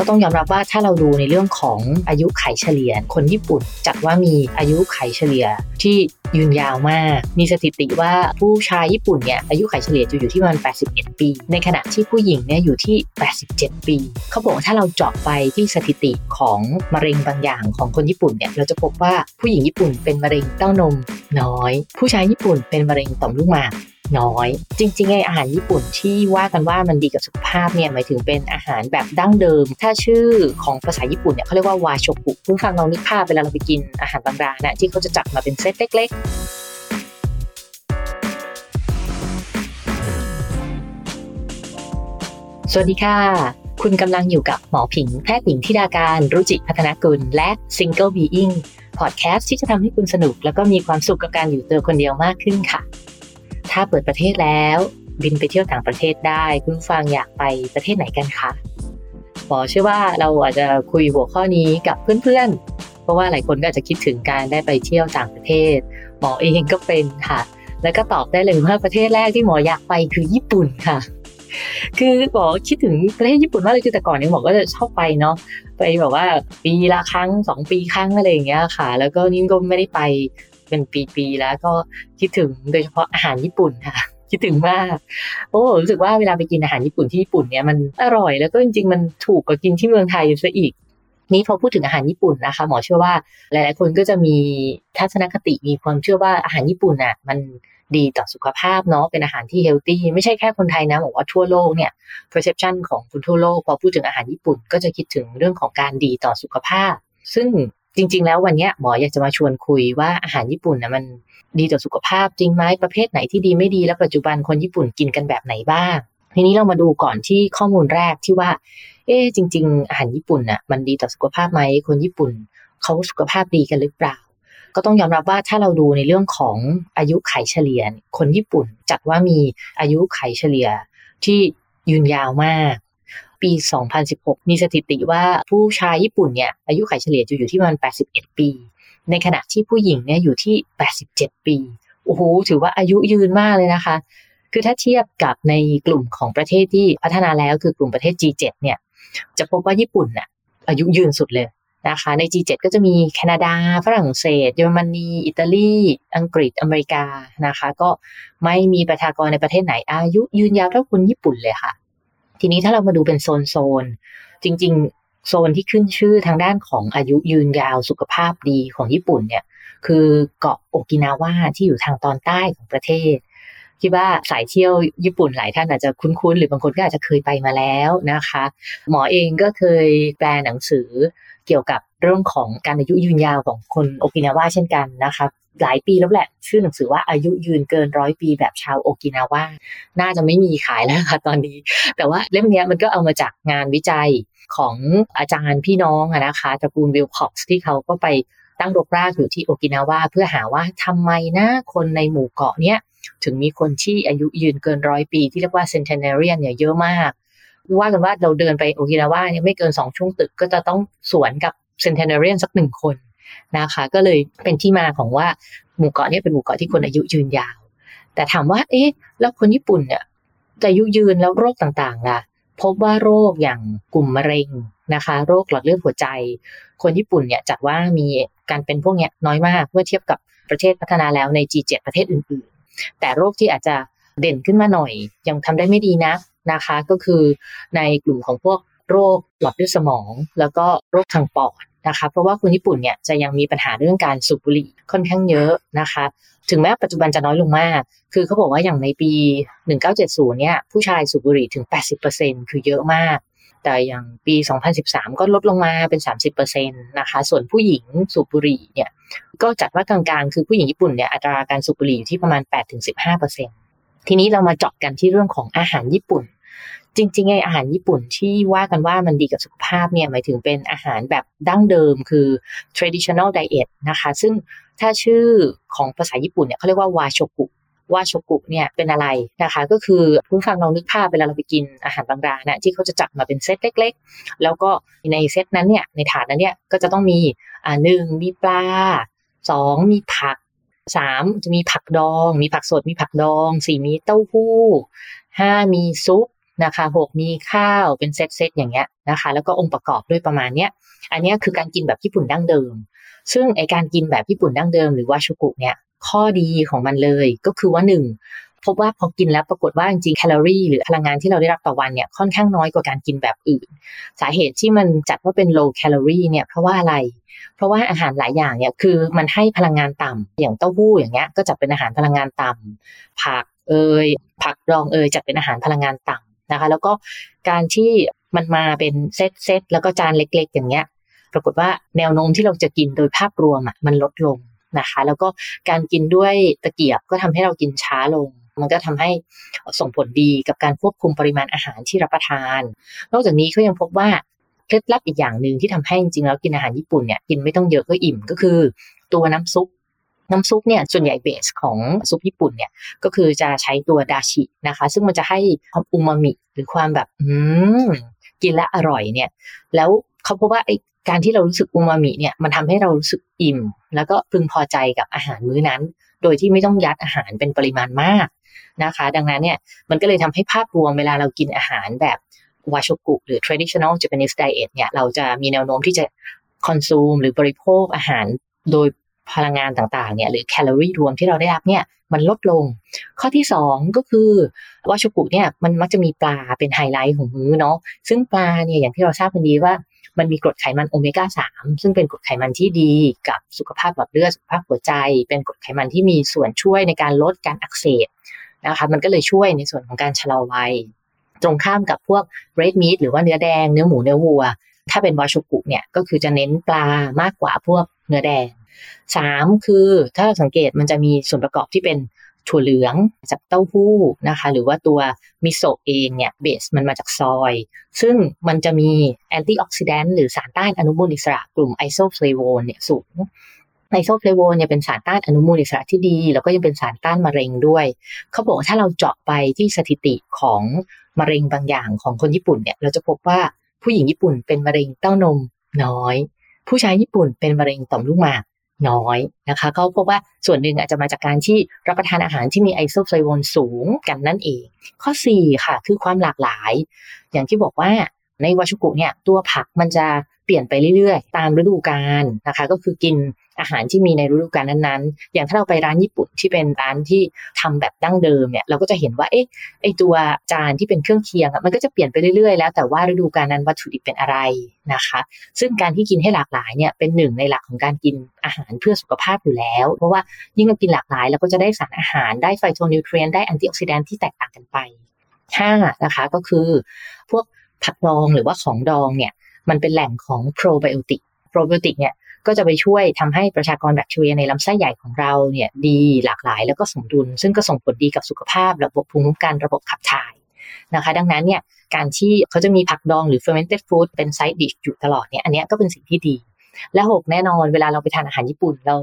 ก็ต้องยอมรับว่าถ้าเราดูในเรื่องของอายุไขเฉลี่ย คนญี่ปุ่นจัดว่ามีอายุไขเฉลี่ยที่ยืนยาวมาก มีสถิติว่าผู้ชายญี่ปุ่นเนี่ยอายุไขเฉลี่ยจะอยู่ที่ประมาณ 81 ปี ในขณะที่ผู้หญิงเนี่ยอยู่ที่ 87 ปี เขาบอกว่าถ้าเราเจาะไปที่สถิติของมะเร็งบางอย่างของคนญี่ปุ่นเนี่ยเราจะพบว่าผู้หญิงญี่ปุ่นเป็นมะเร็งเต้านมน้อย ผู้ชายญี่ปุ่นเป็นมะเร็งต่อมลูกหมาก น้อย จริงๆไออาหารญี่ปุ่นที่ว่ากันว่ามันดีกับสุขภาพเนี่ยหมายถึงเป็นอาหารแบบดั้งเดิม ถ้าชื่อของภาษาญี่ปุ่นเนี่ยเขาเรียกว่าวาโชกุคุณฟังลองนึกภาพเวลาเราไปกินอาหารบางร้านนะที่เขาจะจัดมาเป็นเซตเล็ก ๆสวัสดีค่ะ คุณกำลังอยู่กับหมอผิง แพทย์หญิงทิดาการ รุจิพัฒนกุล และ Single Being พอดแคสต์ที่จะทำให้คุณสนุก แล้วก็มีความสุขกับการอยู่ตัวคนเดียวมากขึ้นค่ะ ถ้าเปิดประเทศแล้ว บินไปเที่ยวต่างประเทศได้ คุณฟังอยากไปประเทศไหนกันคะหมอเชื่อว่าเราอาจจะคุยหัวข้อนี้กับเพื่อนๆ เพราะว่าหลายคนก็อาจจะคิดถึงการได้ไปเที่ยวต่างประเทศ หมอเองก็เป็นค่ะ แล้วก็ตอบได้เลยว่าประเทศแรกที่หมออยากไปคือญี่ปุ่นค่ะคือหมอคิดถึงประเทศญี่ปุ่นมากเลยคือแต่ก่อนเนี่ยหมอก็จะชอบไปเนาะไปแบบว่าปีละครั้งสองปีครั้งอะไรอย่างเงี้ยค่ะ แล้วก็นี่ก็ไม่ได้ไป เป็นปีๆแล้วก็คิดถึงโดยเฉพาะอาหารญี่ปุ่นค่ะคิดถึงมาก โอ้รู้สึกว่าเวลาไปกินอาหารญี่ปุ่นที่ญี่ปุ่นเนี่ยมันอร่อยแล้วก็จริงๆ มันถูกกว่ากินที่เมืองไทยซะอีก นี้พอพูดถึงอาหารญี่ปุ่นนะคะ หมอเชื่อว่าหลายๆ คนก็จะมีทัศนคติมีความเชื่อว่าอาหารญี่ปุ่นอะมันดีต่อสุขภาพเนาะเป็นอาหารที่เฮลตี้ไม่ใช่แค่คนไทยนะบอกว่าทั่วโลกเนี่ย perception ของคนทั่วโลกพอพูดถึงอาหารญี่ปุ่น ก็จะคิดถึงเรื่องของการดีต่อสุขภาพ ซึ่ง จริง ๆ แล้ววันนี้หมออยากจะมาชวนคุยว่าอาหารญี่ปุ่นนะมันดีต่อสุขภาพจริงไหมประเภทไหนที่ดีไม่ดีแล้วปัจจุบันคนญี่ปุ่นกินกันแบบไหนบ้าง ทีนี้เรามาดูก่อนที่ข้อมูลแรกที่ว่า เอ๊จริง ๆ อาหารญี่ปุ่นน่ะมันดีต่อสุขภาพไหมคนญี่ปุ่นเขาสุขภาพดีกันหรือเปล่า ก็ต้องยอมรับว่าถ้าเราดูในเรื่องของอายุไขเฉลี่ยคนญี่ปุ่นจัดว่ามีอายุไขเฉลี่ยที่ยืนยาวมาก ปี 2016 มีสถิติว่าผู้ชายญี่ปุ่นเนี่ยอายุไขเฉลี่ยจะอยู่ที่ประมาณ 81 ปี ในขณะที่ผู้หญิงเนี่ยอยู่ที่ 87 ปี โอ้โห ถือว่าอายุยืนมากเลยนะคะ คือถ้าเทียบกับในกลุ่มของประเทศที่พัฒนาแล้วคือกลุ่มประเทศ G7 เนี่ย จะพบว่าญี่ปุ่นน่ะอายุยืนสุดเลยนะคะ ใน G7 ก็จะมีแคนาดา ฝรั่งเศส เยอรมนี อิตาลี อังกฤษ อเมริกานะคะ ก็ไม่มีประชากรในประเทศไหนอายุยืนยาวเท่าคนญี่ปุ่นเลยค่ะ ทีนี้ถ้าเรามาดูเป็นโซนโซนจริง ๆ โซนที่ขึ้นชื่อทางด้านของอายุยืนยาวสุขภาพดีของญี่ปุ่นเนี่ย คือเกาะโอกินาวาที่อยู่ทางตอนใต้ของประเทศคิดว่าสายเที่ยวญี่ปุ่นหลายท่านอาจจะคุ้นๆ หรือบางคนก็อาจจะเคยไปมาแล้วนะคะ หมอเองก็เคยแปลหนังสือเกี่ยวกับ เรื่องของการอายุยืนยาวของคนโอกินาวาเช่นกันนะคะหลายปีแล้วแหละ ชื่อหนังสือว่าอายุยืนเกินร้อยปีแบบชาวโอกินาวาน่าจะไม่มีขายแล้วค่ะตอนนี้ แต่ว่าเล่มนี้มันก็เอามาจากงานวิจัยของอาจารย์พี่น้องนะคะตระกูลวิลคอกซ์ที่เขาก็ไปตั้งรกรากอยู่ที่โอกินาวาเพื่อหาว่าทำไมนะคนในหมู่เกาะเนี้ยถึงมีคนที่อายุยืนเกินร้อยปีที่เรียกว่า centenarian เนี่ยเยอะมากว่ากันว่าเราเดินไปโอกินาวาเนี่ยไม่เกินสองช่วงตึกก็จะต้องสวนกับ centenarian สักหนึ่งคนนะคะ ก็เลยเป็นที่มาของว่าหมู่เกาะนี้เป็นหมู่เกาะที่คนอายุยืนยาว แต่ถามว่า เอ๊ะ แล้วคนญี่ปุ่นเนี่ยจะอายุยืนแล้วโรคต่างๆล่ะ พบว่าโรคอย่างกลุ่มมะเร็งนะคะ โรคหลอดเลือดหัวใจ คนญี่ปุ่นเนี่ยจัดว่ามีการเป็นพวกเนี้ยน้อยมากเมื่อเทียบกับประเทศพัฒนาแล้วใน G7 ประเทศอื่นๆ แต่โรคที่อาจจะเด่นขึ้นมาหน่อย ยังทำได้ไม่ดีนะนะคะ ก็คือในกลุ่มของพวกโรคหลอดเลือดสมอง แล้วก็โรคทางปอด นะคะเพราะว่าคนญี่ปุ่นเนี่ยจะยังมีปัญหาเรื่องการสูบบุหรี่ค่อนข้างเยอะนะคะ ถึงแม้ปัจจุบันจะน้อยลงมาก คือเขาบอกว่าอย่างในปี 1970 เนี่ยผู้ชายสูบบุหรี่ถึง 80%คือเยอะมาก แต่อย่างปี 2013 ก็ลดลงมาเป็น 30%นะคะ ส่วนผู้หญิงสูบบุหรี่เนี่ยก็จัดว่ากลางๆ คือผู้หญิงญี่ปุ่นเนี่ยอัตราการสูบบุหรี่อยู่ที่ประมาณ 8-15%ทีนี้เรามาเจาะกันที่เรื่องของอาหารญี่ปุ่น จริงๆไออาหารญี่ปุ่นที่ว่ากันว่ามันดีกับสุขภาพเนี่ยหมายถึงเป็นอาหารแบบดั้งเดิมคือ traditional diet นะคะ ซึ่งถ้าชื่อของภาษาญี่ปุ่นเนี่ยเขาเรียกว่าวาโชกุวาโชกุเนี่ยเป็นอะไรนะคะ ก็คือคุณฟังลองนึกภาพเวลาเราไปกินอาหารบางร้านนะที่เขาจะจัดมาเป็นเซตเล็ก ๆ แล้วก็ในเซตนั้นเนี่ยในถาดนั้นเนี่ยก็จะต้องมีอ่าหนึ่งมีปลาสองมีผักสามจะมีผักดอง มีผักสดมีผักดองสี่มีเต้าหู้ห้ามีซุป นะคะหกมีข้าวเป็นเซตเซตอย่างเงี้ยนะคะ แล้วก็องค์ประกอบด้วยประมาณเนี้ย อันนี้คือการกินแบบญี่ปุ่นดั้งเดิม ซึ่งไอการกินแบบญี่ปุ่นดั้งเดิมหรือว่าชูกุเนี่ยข้อดีของมันเลยก็คือว่าหนึ่งพบว่าพอกินแล้วปรากฏว่าจริงๆแคลอรี่หรือพลังงานที่เราได้รับต่อวันเนี่ยค่อนข้างน้อยกว่าการกินแบบอื่น สาเหตุที่มันจัดว่าเป็น low calorie เนี่ยเพราะว่าอะไร เพราะว่าอาหารหลายอย่างเนี่ยคือมันให้พลังงานต่ำอย่างเต้าหู้อย่างเงี้ยก็จะเป็นอาหารพลังงานต่ำผักเอยผักดองเอยจะเป็นอาหารพลังงานต่ำ นะคะ แล้วก็การที่มันมาเป็นเซตเซตแล้วก็จานเล็ก ๆ อย่างเงี้ย ปรากฏว่าแนวโน้มที่เราจะกินโดยภาพรวมอะมันลดลงนะคะ แล้วก็การกินด้วยตะเกียบก็ทำให้เรากินช้าลง มันก็ทำให้ส่งผลดีกับการควบคุมปริมาณอาหารที่รับประทาน นอกจากนี้เขายังพบว่าเคล็ดลับอีกอย่างหนึ่งที่ทำให้จริงๆแล้วกินอาหารญี่ปุ่นเนี่ยกินไม่ต้องเยอะก็อิ่มก็คือ ตัวน้ำซุป น้ำซุปเนี่ยส่วนใหญ่เบสของซุปญี่ปุ่นเนี่ยก็คือจะใช้ตัวดาชินะคะ ซึ่งมันจะให้ความอูมามิหรือความแบบอืมกินและอร่อยเนี่ย แล้วเขาพบว่าไอการที่เรารู้สึกอูมามิเนี่ยมันทำให้เรารู้สึกอิ่ม แล้วก็พึงพอใจกับอาหารมื้อนั้น โดยที่ไม่ต้องยัดอาหารเป็นปริมาณมากนะคะ ดังนั้นเนี่ยมันก็เลยทำให้ภาพรวมเวลาเรากินอาหารแบบวาชกุหรือ traditional Japanese diet เนี่ยเราจะมีแนวโน้มที่จะ consume หรือบริโภคอาหารโดย พลังงานต่างๆเนี่ยหรือแคลอรี่รวมที่เราได้รับเนี่ยมันลดลง ข้อที่สองก็คือวาโชกุเนี่ยมันมักจะมีปลาเป็นไฮไลท์ของมื้อเนาะซึ่งปลาเนี่ยอย่างที่เราทราบกันดีว่ามันมีกรดไขมันโอเมก้าสามซึ่งเป็นกรดไขมันที่ดีกับสุขภาพหลอดเลือดสุขภาพหัวใจ เป็นกรดไขมันที่มีส่วนช่วยในการลดการอักเสบนะคะมันก็เลยช่วยในส่วนของการชะลอวัย ตรงข้ามกับพวก red meat หรือว่าเนื้อแดงเนื้อหมูเนื้อวัว ถ้าเป็นวาโชกุเนี่ยก็คือจะเน้นปลามากกว่าพวกเนื้อแดง สามคือถ้าสังเกตมันจะมีส่วนประกอบที่เป็นถั่วเหลืองจากเต้าหู้นะคะ หรือว่าตัวมิโซะเองเนี่ย base มันมาจาก soy ซึ่งมันจะมี antioxidant หรือสารต้านอนุมูลอิสระกลุ่ม isoflavone เนี่ยสูง isoflavone เนี่ยเป็นสารต้านอนุมูลอิสระที่ดี แล้วก็ยังเป็นสารต้านมะเร็งด้วย เขาบอกถ้าเราเจาะไปที่สถิติของมะเร็งบางอย่างของคนญี่ปุ่นเนี่ยเราจะพบว่าผู้หญิงญี่ปุ่นเป็นมะเร็งเต้านมน้อย ผู้ชายญี่ปุ่นเป็นมะเร็งต่อมลูกหมาก น้อยนะคะเขาพบว่าส่วนหนึ่งอาจจะมาจากการที่รับประทานอาหารที่มีไอโซไฟโวนสูงกันนั่นเอง ข้อ 4 ค่ะ คือความหลากหลาย อย่างที่บอกว่าในวาชุกุเนี่ยตัวผักมันจะเปลี่ยนไปเรื่อยๆ ตามฤดูกาลนะคะ ก็คือกิน อาหารที่มีในฤดูกาลนั้นๆ อย่างถ้าเราไปร้านญี่ปุ่นที่เป็นร้านที่ทำแบบดั้งเดิมเนี่ยเราก็จะเห็นว่าเอ๊ะไอตัวจานที่เป็นเครื่องเคียงมันก็จะเปลี่ยนไปเรื่อยๆ แล้วแต่ว่าฤดูกาลนั้นวัตถุดิบเป็นอะไรนะคะ ซึ่งการที่กินให้หลากหลายเนี่ยเป็นหนึ่งในหลักของการกินอาหารเพื่อสุขภาพอยู่แล้ว เพราะว่ายิ่งเรากินหลากหลายเราก็จะได้สารอาหารได้ phytonutrient ได้ antioxidant ที่แตกต่างกันไปห้านะคะก็คือพวกผักดองหรือว่าของดองเนี่ยมันเป็นแหล่งของโปรไบโอติกโปรไบโอติกเนี่ย ก็จะไปช่วยทำให้ประชากรแบคทีเรียในลำไส้ใหญ่ของเราเนี่ยดีหลากหลายแล้วก็สมดุล ซึ่งก็ส่งผลดีกับสุขภาพ ระบบภูมิคุ้มกันระบบขับถ่ายนะคะ ดังนั้นเนี่ยการที่เขาจะมีผักดองหรือ fermented food เป็น side dish อยู่ตลอดเนี่ยอันนี้ก็เป็นสิ่งที่ดี และหกแน่นอนเวลาเราไปทานอาหารญี่ปุ่นเรา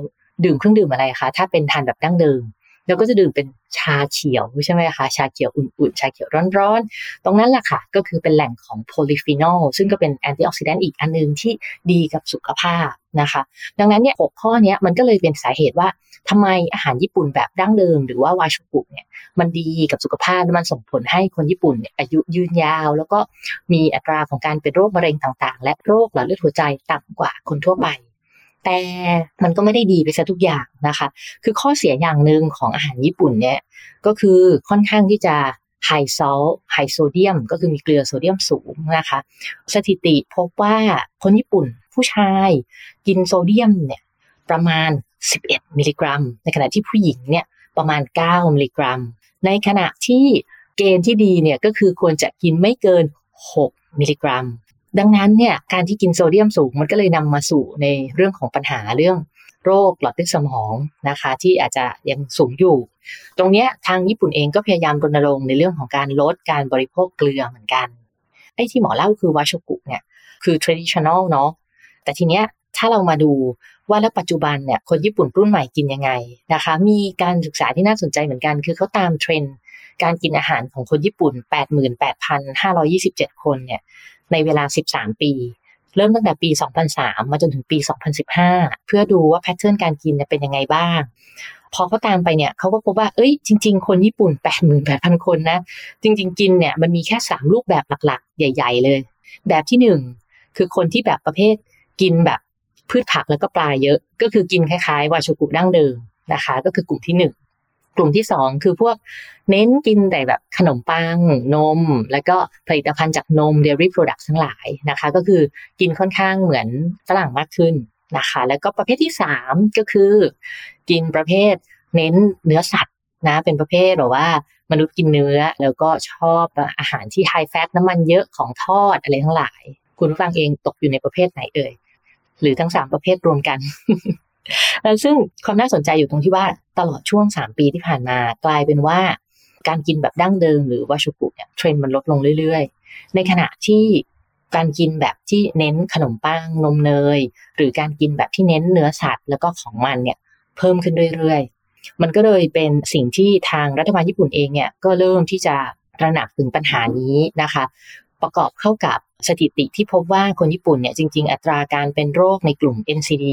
ดื่มเครื่องดื่มอะไรคะถ้าเป็นทานแบบดั้งเดิม เราก็จะดื่มเป็นชาเขียวใช่ไหมคะชาเขียวอุ่นๆ ชาเขียวร้อนๆ ตรงนั้นแหละค่ะ ก็คือเป็นแหล่งของโพลีฟีนอลซึ่งก็เป็น antioxidant อีกอันนึงที่ดีกับสุขภาพนะคะ ดังนั้นเนี่ยหกข้อนี้มันก็เลยเป็นสาเหตุว่าทำไมอาหารญี่ปุ่นแบบดั้งเดิม หรือว่าวาชูกุเนี่ยมันดีกับสุขภาพมันส่งผลให้คนญี่ปุ่นเนี่ยอายุยืนยาว แล้วก็มีอัตราของการเป็นโรคมะเร็งต่างๆ และโรคหลอดเลือดหัวใจต่ำกว่าคนทั่วไป แต่มันก็ไม่ได้ดีไปซะทุกอย่างนะคะ คือข้อเสียอย่างหนึ่งของอาหารญี่ปุ่นเนี่ยก็คือค่อนข้างที่จะไฮซอลไฮโซเดียม ก็คือมีเกลือโซเดียมสูงนะคะ สถิติพบว่าคนญี่ปุ่นผู้ชายกินโซเดียมเนี่ยประมาณ 11 มิลลิกรัม ในขณะที่ผู้หญิงเนี่ยประมาณ 9 มิลลิกรัม ในขณะที่เกณฑ์ที่ดีเนี่ยก็คือควรจะกินไม่เกิน 6 มิลลิกรัม ดังนั้นเนี่ยการที่กินโซเดียมสูงมันก็เลยนำมาสู่ในเรื่องของปัญหาเรื่องโรคหลอดเลือดสมองนะคะ ที่อาจจะยังสูงอยู่ ตรงนี้ทางญี่ปุ่นเองก็พยายามรณรงค์ในเรื่องของการลดการบริโภคเกลือเหมือนกันไอ้ที่หมอเล่าคือวาชกุเนี่ยคือ traditional เนาะแต่ทีเนี้ยถ้าเรามาดูว่าแล้วปัจจุบันเนี่ยคนญี่ปุ่นรุ่นใหม่กินยังไงนะคะ มีการศึกษาที่น่าสนใจเหมือนกัน คือเขาตามเทรนด์ การกินอาหารของคนญี่ปุ่น 88,527 คนเนี่ยในเวลา 13 ปี เริ่มตั้งแต่ปี 2003 มาจนถึงปี 2015 เพื่อดูว่าแพทเทิร์นการกินเป็นยังไงบ้าง พอเขาตามไปเนี่ยเขาก็พบว่าเอ้ยจริง ๆ คนญี่ปุ่น 88,000 คนนะ จริง ๆ กินเนี่ยมันมีแค่ 3 รูปแบบหลักๆ ใหญ่ ๆ เลย แบบที่ 1 คือคนที่แบบประเภทกินแบบพืชผักแล้วก็ปลาเยอะ ก็คือกินคล้ายๆวาชูกุดั้งเดิมนะคะ ก็คือกลุ่มที่หนึ่ง กลุ่มที่สองคือพวกเน้นกินแต่แบบขนมปัง นม แล้วก็ผลิตภัณฑ์จากนม dairy product ทั้งหลายนะคะ ก็คือกินค่อนข้างเหมือนฝรั่งมากขึ้นนะคะ แล้วก็ประเภทที่สามก็คือ กินประเภทเน้นเนื้อสัตว์นะเป็นประเภทแบบว่ามนุษย์กินเนื้อ แล้วก็ชอบอาหารที่ไฮแฟตน้ำมันเยอะของทอดอะไรทั้งหลาย คุณฟังเองตกอยู่ในประเภทไหนเอ่ยหรือทั้งสามประเภทรวมกัน ซึ่งความน่าสนใจอยู่ตรงที่ว่าตลอดช่วงสามปีที่ผ่านมากลายเป็นว่าการกินแบบดั้งเดิมหรือวาชูกุเนี่ยเทรนด์มันลดลงเรื่อยๆ ในขณะที่การกินแบบที่เน้นขนมปังนมเนย หรือการกินแบบที่เน้นเนื้อสัตว์แล้วก็ของมันเนี่ยเพิ่มขึ้นเรื่อยๆ มันก็เลยเป็นสิ่งที่ทางรัฐบาลญี่ปุ่นเองเนี่ยก็เริ่มที่จะระหนักถึงปัญหานี้นะคะ ประกอบเข้ากับสถิติที่พบว่าคนญี่ปุ่นเนี่ยจริง ๆ อัตราการเป็นโรคในกลุ่ม NCD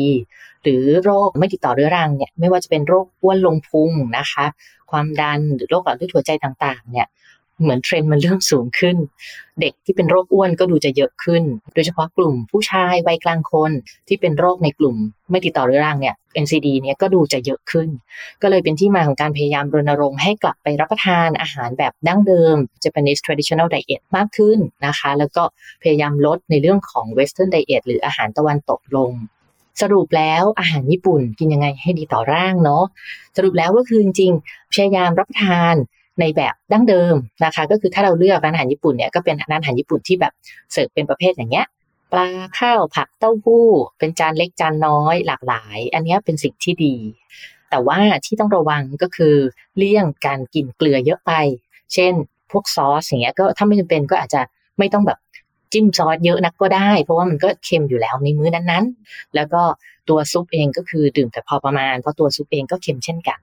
หรือโรคไม่ติดต่อเรื้อรังเนี่ยไม่ว่าจะเป็นโรคอ้วนลงพุงนะคะ ความดันหรือโรคหลอดเลือดหัวใจต่างๆเนี่ย เหมือนเทรนด์มันเริ่มสูงขึ้น เด็กที่เป็นโรคอ้วนก็ดูจะเยอะขึ้น โดยเฉพาะกลุ่มผู้ชายวัยกลางคนที่เป็นโรคในกลุ่มไม่ติดต่อเรื้อรังเนี่ย NCD เนี่ยก็ดูจะเยอะขึ้น ก็เลยเป็นที่มาของการพยายามรณรงค์ให้กลับไปรับประทานอาหารแบบดั้งเดิม Japanese traditional diet มากขึ้นนะคะ แล้วก็พยายามลดในเรื่องของ Western diet หรืออาหารตะวันตกลงสรุปแล้วอาหารญี่ปุ่นกินยังไงให้ดีต่อร่างเนาะสรุปแล้วก็คือจริงๆพยายามรับประทาน ในแบบดั้งเดิมนะคะ ก็คือถ้าเราเลือกร้านอาหารญี่ปุ่นเนี่ยก็เป็นร้านอาหารญี่ปุ่นที่แบบเสิร์ฟเป็นประเภทอย่างเงี้ยปลาข้าวผักเต้าหู้ เป็นจานเล็กจานน้อยหลากหลาย อันนี้เป็นสิ่งที่ดี แต่ว่าที่ต้องระวังก็คือเลี่ยงการกินเกลือเยอะไป เช่น พวกซอสอย่างเงี้ยก็ถ้าไม่จำเป็นก็อาจจะไม่ต้องแบบจิ้มซอสเยอะนักก็ได้ เพราะว่ามันก็เค็มอยู่แล้วในมื้อนั้นๆ แล้วก็ตัวซุปเองก็คือดื่มแต่พอประมาณ เพราะตัวซุปเองก็เค็มเช่นกัน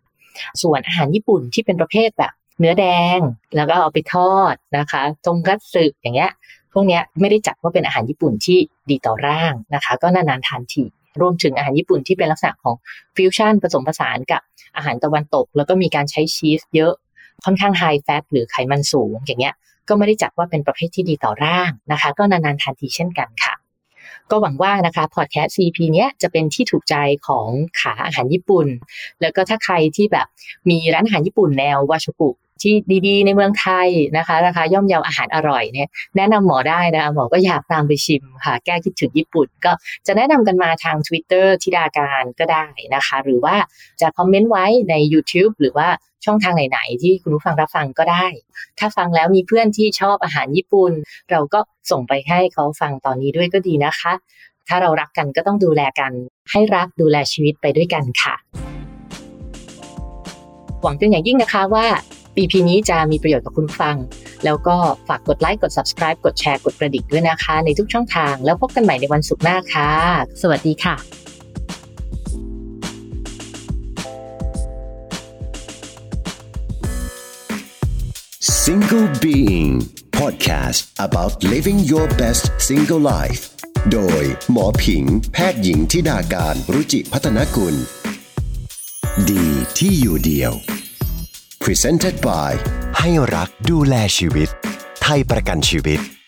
ส่วนอาหารญี่ปุ่นที่เป็นประเภทแบบ เนื้อแดงแล้วก็เอาไปทอดนะคะทงคัตสึอย่างเงี้ยพวกนี้ไม่ได้จัดว่าเป็นอาหารญี่ปุ่นที่ดีต่อร่างนะคะ ก็นานๆทานทีรวมถึงอาหารญี่ปุ่นที่เป็นลักษณะของฟิวชั่นผสมผสานกับอาหารตะวันตก แล้วก็มีการใช้ชีสเยอะค่อนข้างไฮแฟตหรือไขมันสูงอย่างเงี้ยก็ไม่ได้จัดว่าเป็นประเภทที่ดีต่อร่างนะคะ ก็นานๆทานทีเช่นกันค่ะ ก็หวังว่านะคะพอดแคสต์ CP เนี้ยจะเป็นที่ถูกใจของขาอาหารญี่ปุ่น แล้วก็ถ้าใครที่แบบมีร้านอาหารญี่ปุ่นแนววาชุกุ ที่ดีๆ ในเมืองไทยนะคะราคาย่อมเยาอาหารอร่อยเนี่ยแนะนำหมอได้นะหมอก็อยากตามไปชิมค่ะ แก้คิดถึงญี่ปุ่น ก็จะแนะนำกันมาทาง Twitter ทิดาการก็ได้นะคะ หรือว่าจะคอมเมนต์ไว้ใน YouTube หรือว่าช่องทางไหน ๆ ที่คุณผู้ฟังรับฟังก็ได้ ถ้าฟังแล้วมีเพื่อนที่ชอบอาหารญี่ปุ่น เราก็ส่งไปให้เขาฟังตอนนี้ด้วยก็ดีนะคะ ถ้าเรารักกันก็ต้องดูแลกัน ให้รักดูแลชีวิตไปด้วยกันค่ะ หวังเป็นอย่างยิ่งนะคะว่า EP นี้จะมีประโยชน์กับคุณฟัง แล้วก็ฝากกดไลค์กด subscribe กดแชร์กดกระดิ่งด้วยนะคะ ในทุกช่องทาง แล้วพบกันใหม่ในวันศุกร์หน้าค่ะ สวัสดีค่ะ Single Being Podcast about living your best single life โดยหมอผิง แพทย์หญิงทิดาการรุจิพัฒนกุล ดีที่อยู่เดียว Presented by ให้รักดูแลชีวิต ไทยประกันชีวิต